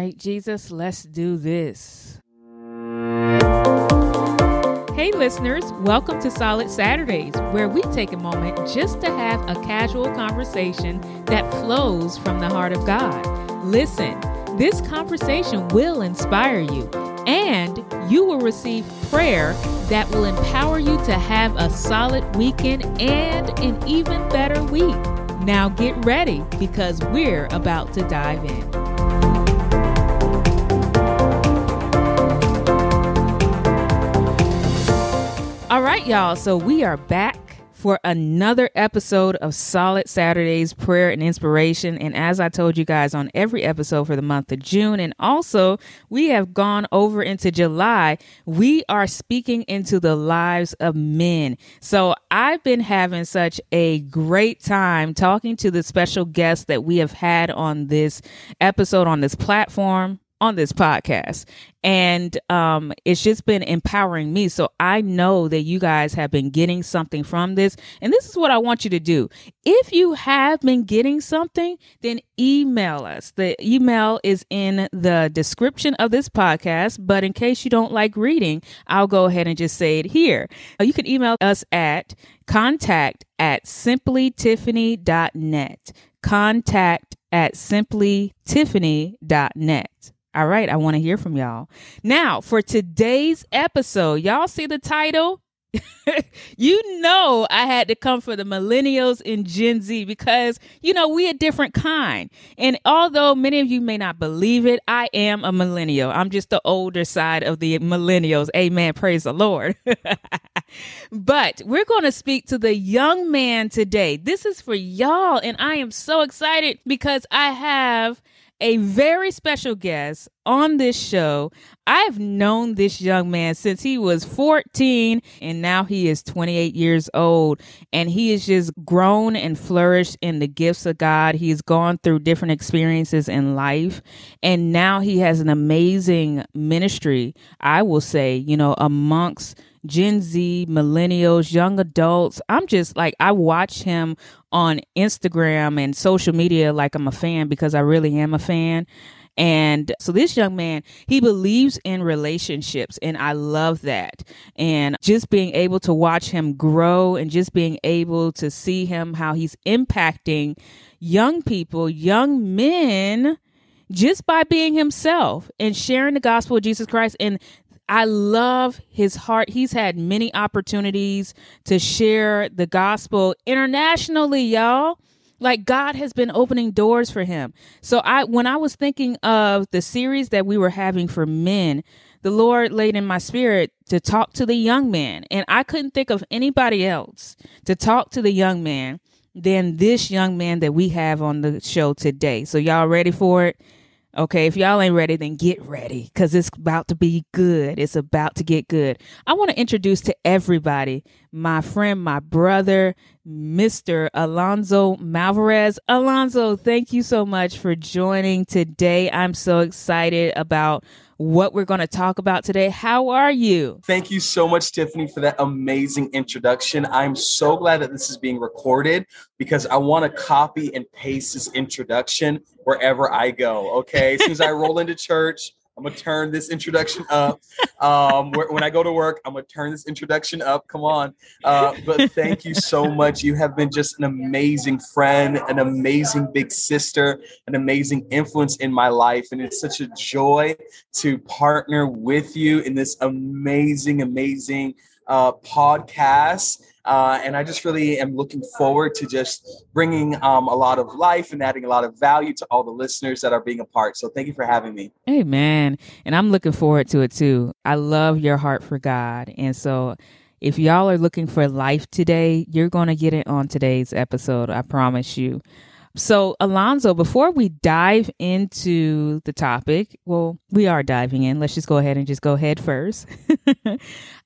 right, Jesus, let's do this. Hey, listeners, welcome to Solid Saturdays, where we take a moment just to have a casual conversation that flows from the heart of God. Listen, this conversation will inspire you, and you will receive prayer that will empower you to have a solid weekend and an even better week. Now, get ready because we're about to dive in. All right, y'all. So we are back for another episode of Solid Saturdays Prayer and Inspiration. And as I told you guys on every episode for the month of June, and also we have gone over into July, we are speaking into the lives of men. So I've been having such a great time talking to the special guests that we have had on this episode on this platform on this podcast. And um it's just been empowering me. So i know that you guys have been getting something from this. And this is what i want you to do. If you have been getting something then email us. The email is in the description of this podcast. But in case you don't like reading i'll go ahead and just say it here. Uh, you can email us at contact at simplytiffany.net contact at simplytiffany.net all right, I want to hear from y'all. Now, for today's episode, y'all see the title? you know I had to come for the millennials and Gen Z because you know we a different kind. And although many of you may not believe it, I am a millennial. I'm just the older side of the millennials. Amen. Praise the Lord. but we're going to speak to the young man today. This is for y'all and I am so excited because I have a very special guest on this show. I've known this young man since he was 14 and now he is 28 years old and he has just grown and flourished in the gifts of God. He's gone through different experiences in life and now he has an amazing ministry, I will say, you know, amongst Gen Z, millennials, young adults. I'm just like, I watch him on Instagram and social media like I'm a fan because I really am a fan. And so this young man, he believes in relationships and I love that. And just being able to watch him grow and just being able to see him how he's impacting young people, young men just by being himself and sharing the gospel of Jesus Christ and I love his heart. He's had many opportunities to share the gospel internationally, y'all. Like God has been opening doors for him. So I when I was thinking of the series that we were having for men, the Lord laid in my spirit to talk to the young man, and I couldn't think of anybody else to talk to the young man than this young man that we have on the show today. So y'all ready for it? Okay, if y'all ain't ready, then get ready because it's about to be good. It's about to get good. I want to introduce to everybody my friend, my brother, Mr. Alonzo Malvarez. Alonzo, thank you so much for joining today. I'm so excited about what we're going to talk about today. How are you? Thank you so much, Tiffany, for that amazing introduction. I'm so glad that this is being recorded because I want to copy and paste this introduction wherever I go. Okay. As soon as I roll into church, I'm gonna turn this introduction up. Um, when I go to work, I'm gonna turn this introduction up. Come on. Uh, but thank you so much. You have been just an amazing friend, an amazing big sister, an amazing influence in my life, and it's such a joy to partner with you in this amazing, amazing uh, podcast. Uh, and I just really am looking forward to just bringing um, a lot of life and adding a lot of value to all the listeners that are being a part. So thank you for having me. Amen. And I'm looking forward to it too. I love your heart for God. And so if y'all are looking for life today, you're going to get it on today's episode. I promise you. So, Alonzo, before we dive into the topic, well, we are diving in. Let's just go ahead and just go head first.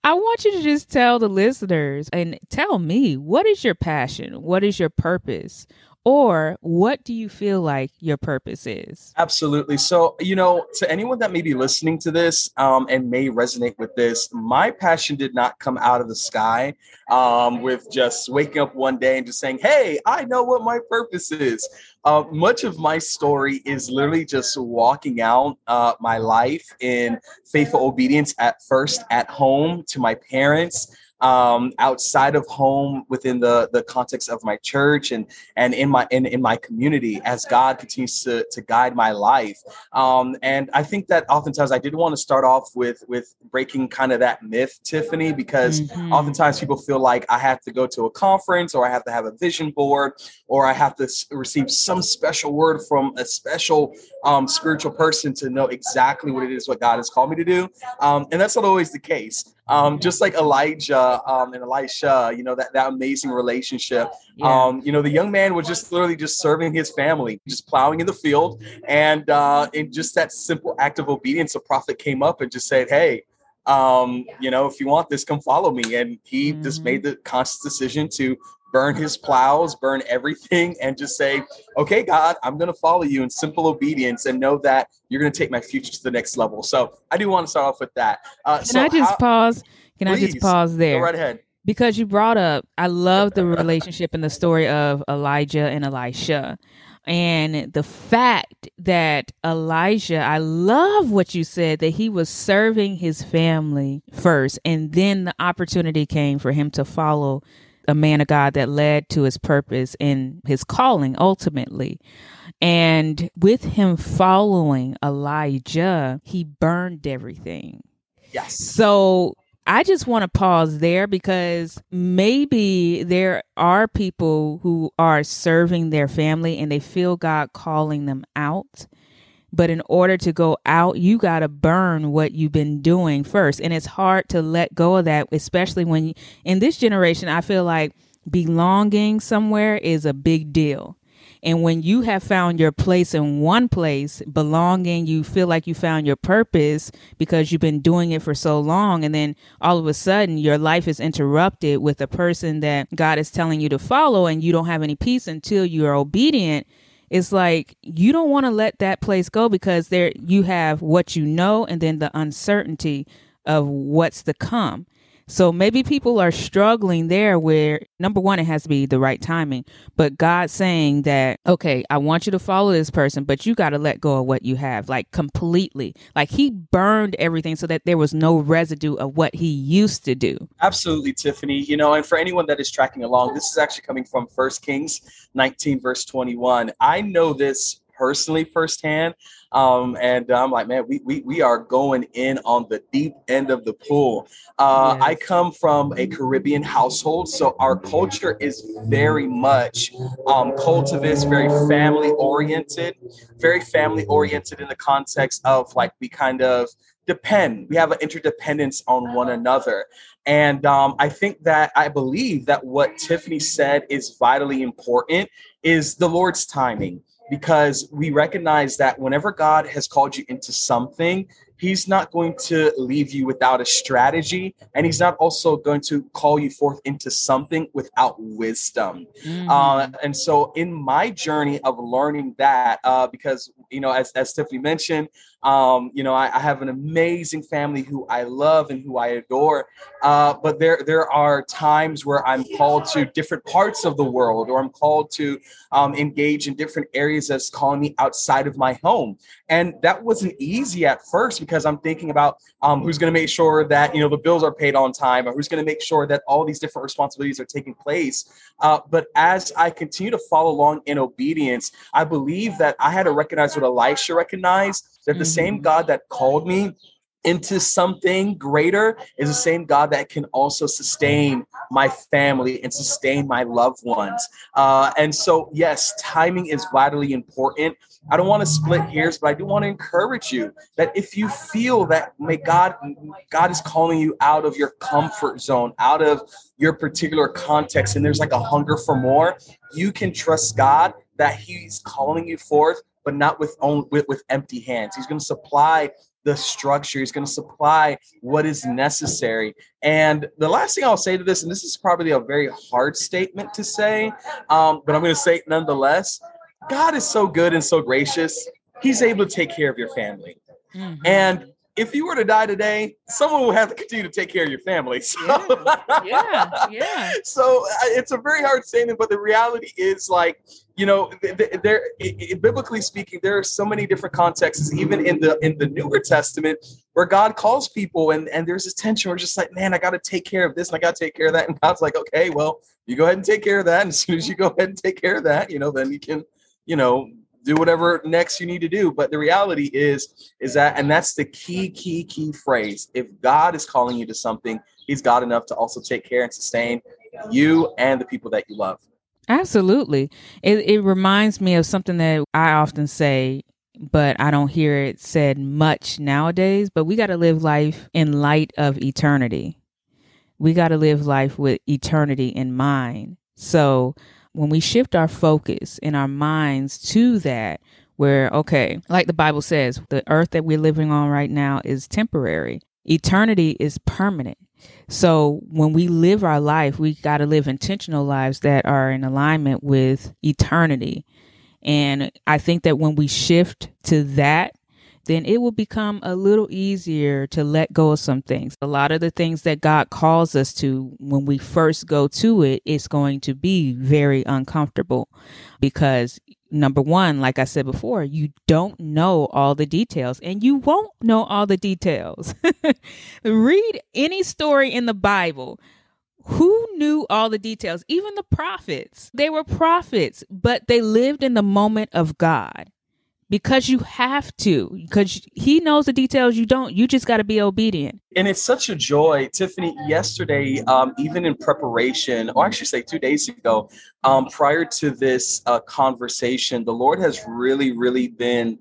I want you to just tell the listeners and tell me what is your passion? What is your purpose? Or what do you feel like your purpose is? Absolutely. So, you know, to anyone that may be listening to this um, and may resonate with this, my passion did not come out of the sky um, with just waking up one day and just saying, Hey, I know what my purpose is. Uh, much of my story is literally just walking out uh, my life in faithful obedience at first at home to my parents um, outside of home within the the context of my church and and in my in, in my community as God continues to, to guide my life. Um, and I think that oftentimes I did want to start off with with breaking kind of that myth, Tiffany, because mm-hmm. oftentimes people feel like I have to go to a conference or I have to have a vision board or I have to receive some special word from a special um, spiritual person to know exactly what it is what God has called me to do. Um, and that's not always the case. Um, just like Elijah um, and Elisha, you know, that, that amazing relationship. Yeah. Um, you know, the young man was just literally just serving his family, just plowing in the field. And uh, in just that simple act of obedience, a prophet came up and just said, Hey, um, you know, if you want this, come follow me. And he mm-hmm. just made the conscious decision to burn his plows, burn everything, and just say, okay, God, I'm going to follow you in simple obedience and know that you're going to take my future to the next level. So I do want to start off with that. Uh, Can so I just how, pause? Can please, I just pause there? Go right ahead. Because you brought up, I love the relationship and the story of Elijah and Elisha. And the fact that Elijah, I love what you said, that he was serving his family first. And then the opportunity came for him to follow a man of God that led to his purpose and his calling ultimately. And with him following Elijah, he burned everything. Yes. So I just want to pause there because maybe there are people who are serving their family and they feel God calling them out. But in order to go out, you got to burn what you've been doing first. And it's hard to let go of that, especially when in this generation, I feel like belonging somewhere is a big deal. And when you have found your place in one place, belonging, you feel like you found your purpose because you've been doing it for so long. And then all of a sudden, your life is interrupted with a person that God is telling you to follow, and you don't have any peace until you are obedient it's like you don't want to let that place go because there you have what you know and then the uncertainty of what's to come. So maybe people are struggling there where number one, it has to be the right timing. But God saying that, okay, I want you to follow this person, but you got to let go of what you have, like completely. Like he burned everything so that there was no residue of what he used to do. Absolutely, Tiffany. You know, and for anyone that is tracking along, this is actually coming from First Kings 19, verse 21. I know this personally firsthand. Um, and I'm like, man, we, we, we are going in on the deep end of the pool. Uh, yes. I come from a Caribbean household, so our culture is very much um, cultivist, very family oriented, very family oriented in the context of like we kind of depend. We have an interdependence on one another. And um, I think that I believe that what Tiffany said is vitally important is the Lord's timing because we recognize that whenever God has called you into something, He's not going to leave you without a strategy, and He's not also going to call you forth into something without wisdom. Mm. Uh, and so, in my journey of learning that, uh, because you know, as as Tiffany mentioned, um, you know, I, I, have an amazing family who I love and who I adore. Uh, but there there are times where I'm called to different parts of the world, or I'm called to um, engage in different areas that's calling me outside of my home. And that wasn't easy at first because I'm thinking about um, who's going to make sure that you know the bills are paid on time, or who's going to make sure that all these different responsibilities are taking place. Uh, but as I continue to follow along in obedience, I believe that I had to recognize what Elisha recognized that the mm-hmm. same God that called me into something greater is the same God that can also sustain my family and sustain my loved ones. Uh, and so, yes, timing is vitally important. I don't want to split hairs, but I do want to encourage you that if you feel that may God God is calling you out of your comfort zone, out of your particular context, and there's like a hunger for more, you can trust God that He's calling you forth, but not with with, with empty hands. He's going to supply the structure. He's going to supply what is necessary. And the last thing I'll say to this, and this is probably a very hard statement to say, um, but I'm going to say it nonetheless. God is so good and so gracious. He's able to take care of your family. Mm-hmm. And if you were to die today, someone will have to continue to take care of your family. So, yeah, yeah, yeah. So uh, it's a very hard statement, but the reality is, like, you know, there, biblically speaking, there are so many different contexts, even in the in the Newer Testament, where God calls people, and and there's this tension where just like, man, I got to take care of this, and I got to take care of that, and God's like, okay, well, you go ahead and take care of that, and as soon as you go ahead and take care of that, you know, then you can, you know, do whatever next you need to do. But the reality is is that and that's the key key key phrase. If god is calling you to something he's god enough to also take care and sustain you and the people that you love. Absolutely. It, it reminds me of something that i often say but i don't hear it said much nowadays but we got to live life in light of eternity. We got to live life with eternity in mind. So when we shift our focus in our minds to that, where, okay, like the Bible says, the earth that we're living on right now is temporary, eternity is permanent. So when we live our life, we got to live intentional lives that are in alignment with eternity. And I think that when we shift to that then it will become a little easier to let go of some things. A lot of the things that God calls us to, when we first go to it, it's going to be very uncomfortable because number one, like I said before, you don't know all the details and you won't know all the details. Read any story in the Bible. Who knew all the details? Even the prophets. They were prophets, but they lived in the moment of God because you have to because he knows the details you don't. You just got to be obedient. And it's such a joy. Tiffany yesterday um, even in preparation or should say two days ago um, prior to this uh, conversation the lord has really really been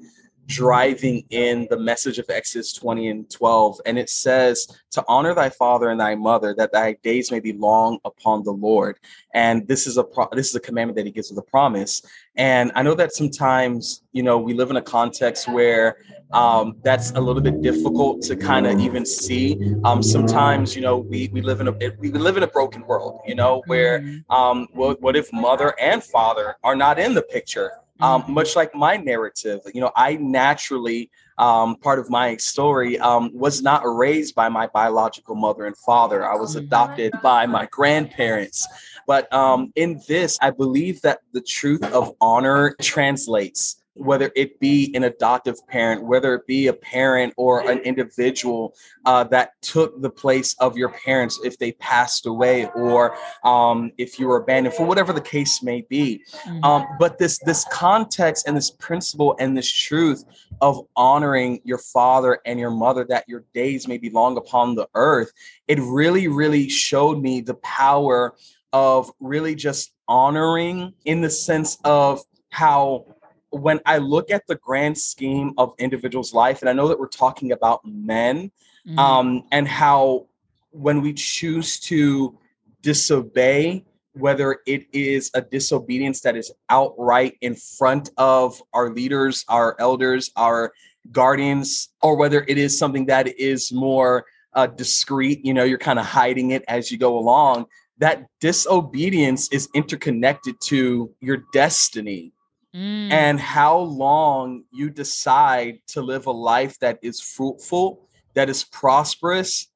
driving in the message of Exodus 20 and 12. And it says, To honor thy father and thy mother, that thy days may be long upon the Lord. And this is a pro- this is a commandment that he gives with a promise. And I know that sometimes, you know, we live in a context where um, that's a little bit difficult to kind of even see. Um, sometimes, you know, we, we live in a we live in a broken world, you know, where mm-hmm. um, what, what if mother and father are not in the picture? Um, mm-hmm. much like my narrative. You know, I naturally, um, part of my story, um, was not raised by my biological mother and father. I was mm-hmm. adopted by my grandparents. But um, in this, I believe that the truth of honor translates whether it be an adoptive parent, whether it be a parent or an individual uh, that took the place of your parents if they passed away or um, if you were abandoned, for whatever the case may be. Mm-hmm. Um, but this this context and this principle and this truth of honoring your father and your mother that your days may be long upon the earth, it really, really showed me the power of really just honoring in the sense of how when I look at the grand scheme of individuals' life, and I know that we're talking about men, mm-hmm. um, and how when we choose to disobey, whether it is a disobedience that is outright in front of our leaders, our elders, our guardians, or whether it is something that is more uh, discreet, you know, you're kind of hiding it as you go along. That disobedience is interconnected to your destiny mm. and how long you decide to live a life that is fruitful, that is prosperous,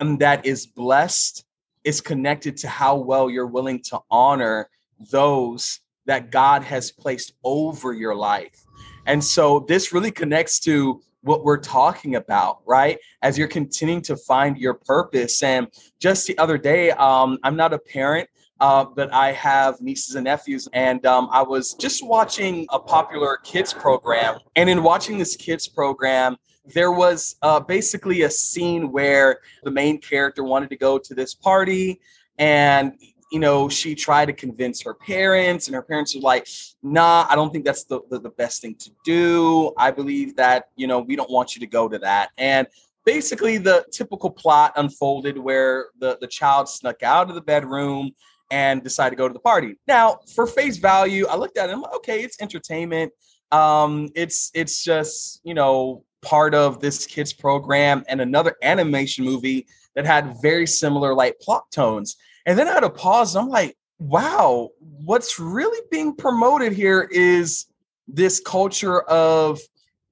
and that is blessed is connected to how well you're willing to honor those that God has placed over your life. And so this really connects to what we're talking about, right? As you're continuing to find your purpose. And just the other day, um, I'm not a parent, uh, but I have nieces and nephews. And um, I was just watching a popular kids program. And in watching this kids program, there was uh, basically a scene where the main character wanted to go to this party and you know she tried to convince her parents and her parents were like nah i don't think that's the, the, the best thing to do i believe that you know we don't want you to go to that and basically the typical plot unfolded where the, the child snuck out of the bedroom and decide to go to the party. Now, for face value, I looked at it. I'm like, okay, it's entertainment. Um, it's it's just you know part of this kids program and another animation movie that had very similar like plot tones. And then I had a pause. I'm like, wow, what's really being promoted here is this culture of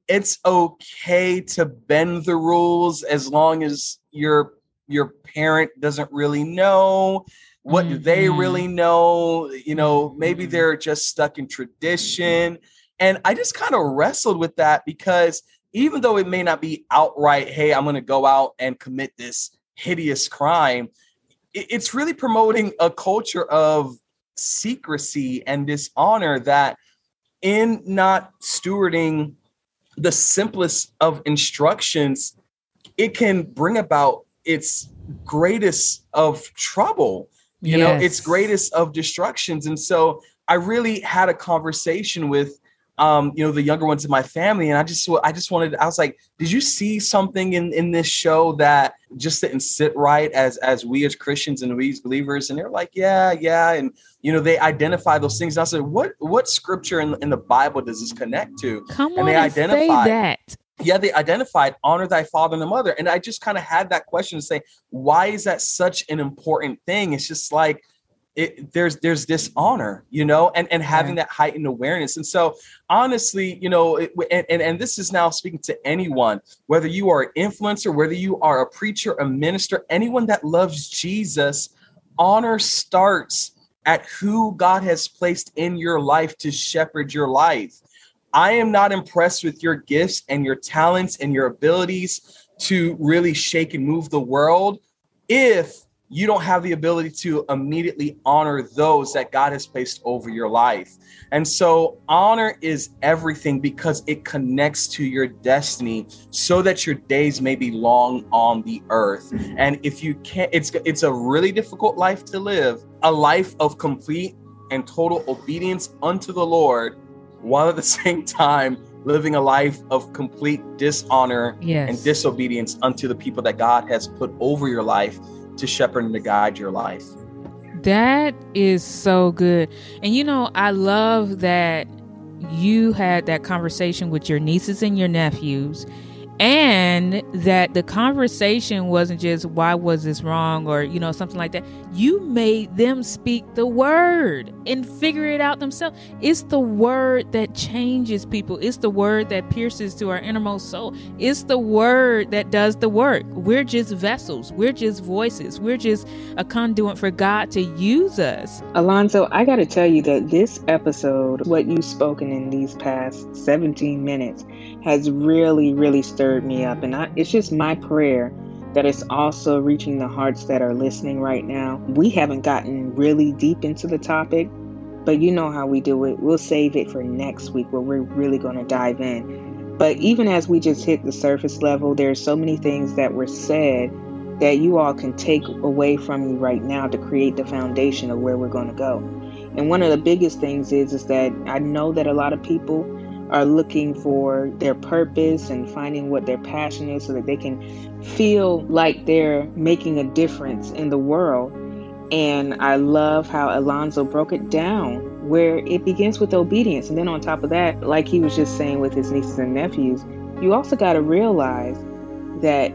it's okay to bend the rules as long as your your parent doesn't really know what mm-hmm. do they mm-hmm. really know you know maybe mm-hmm. they're just stuck in tradition and i just kind of wrestled with that because even though it may not be outright hey i'm going to go out and commit this hideous crime it's really promoting a culture of secrecy and dishonor that in not stewarding the simplest of instructions it can bring about its greatest of trouble you yes. know its greatest of destructions and so i really had a conversation with um, you know, the younger ones in my family. And I just, I just wanted, I was like, did you see something in, in this show that just didn't sit right as, as we as Christians and we as believers? And they're like, yeah, yeah. And, you know, they identify those things. And I said, what, what scripture in, in the Bible does this connect to? Come on and they identify that. Yeah, they identified honor thy father and the mother. And I just kind of had that question to say, why is that such an important thing? It's just like, it, there's there's dishonor you know and and having that heightened awareness and so honestly you know it, and, and and this is now speaking to anyone whether you are an influencer whether you are a preacher a minister anyone that loves jesus honor starts at who god has placed in your life to shepherd your life i am not impressed with your gifts and your talents and your abilities to really shake and move the world if you don't have the ability to immediately honor those that God has placed over your life. And so honor is everything because it connects to your destiny so that your days may be long on the earth. And if you can't it's it's a really difficult life to live, a life of complete and total obedience unto the Lord while at the same time living a life of complete dishonor yes. and disobedience unto the people that God has put over your life to shepherd and to guide your life. That is so good. And you know, I love that you had that conversation with your nieces and your nephews and that the conversation wasn't just why was this wrong? or you know something like that. You made them speak the word and figure it out themselves. It's the word that changes people. It's the word that pierces to our innermost soul. It's the word that does the work. We're just vessels. We're just voices. We're just a conduit for god to use us. Alonzo i gotta tell you that this episode what you've spoken in these past 17 minutes has really really stirred stirred me up. And I, it's just my prayer that it's also reaching the hearts that are listening right now. We haven't gotten really deep into the topic, but you know how we do it. We'll save it for next week where we're really going to dive in. But even as we just hit the surface level, there are so many things that were said that you all can take away from you right now to create the foundation of where we're going to go. And one of the biggest things is is that I know that a lot of people are looking for their purpose and finding what their passion is so that they can feel like they're making a difference in the world. And I love how Alonzo broke it down where it begins with obedience. And then on top of that, like he was just saying with his nieces and nephews, you also got to realize that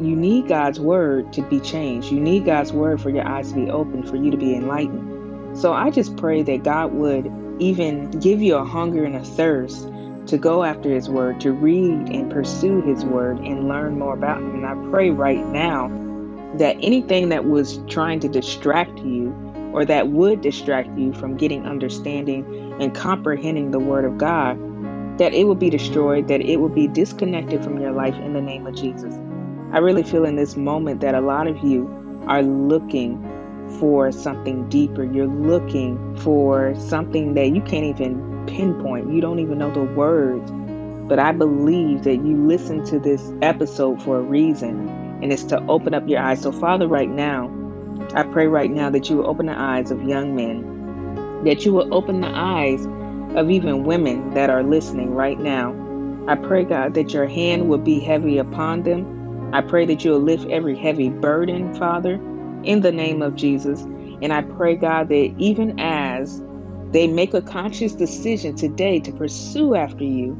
you need God's word to be changed. You need God's word for your eyes to be open, for you to be enlightened. So I just pray that God would even give you a hunger and a thirst to go after His Word, to read and pursue His Word and learn more about Him. And I pray right now that anything that was trying to distract you or that would distract you from getting understanding and comprehending the Word of God, that it will be destroyed, that it will be disconnected from your life in the name of Jesus. I really feel in this moment that a lot of you are looking for something deeper. You're looking for something that you can't even pinpoint. You don't even know the words. But I believe that you listen to this episode for a reason, and it's to open up your eyes. So, Father, right now, I pray right now that you will open the eyes of young men, that you will open the eyes of even women that are listening right now. I pray, God, that your hand will be heavy upon them. I pray that you will lift every heavy burden, Father in the name of Jesus. And I pray, God, that even as they make a conscious decision today to pursue after you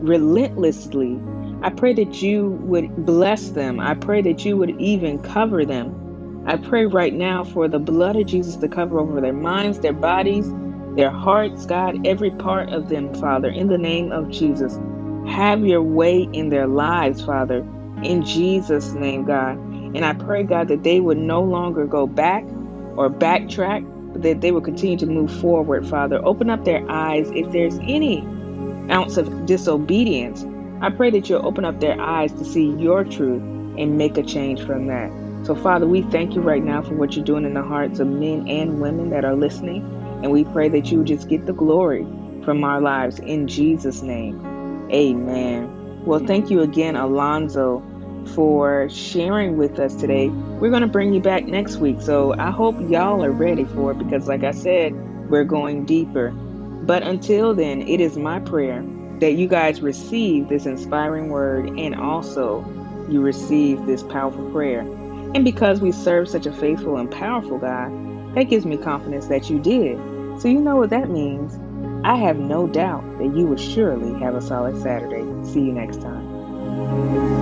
relentlessly, I pray that you would bless them. I pray that you would even cover them. I pray right now for the blood of Jesus to cover over their minds, their bodies, their hearts, God, every part of them, Father, in the name of Jesus. Have your way in their lives, Father, in Jesus' name, God. And I pray, God, that they would no longer go back or backtrack, but that they would continue to move forward, Father. Open up their eyes if there's any ounce of disobedience I pray that you'll open up their eyes to see your truth and make a change from that. So, Father, we thank you right now for what you're doing in the hearts of men and women that are listening. And we pray that you just get the glory from our lives in Jesus' name. Amen. Well, thank you again, Alonzo, for sharing with us today. We're going to bring you back next week. So I hope y'all are ready for it because, like I said, we're going deeper. But until then, it is my prayer that you guys receive this inspiring word and also you receive this powerful prayer. And because we serve such a faithful and powerful God, that gives me confidence that you did. So you know what that means. I have no doubt that you will surely have a solid Saturday. See you next time.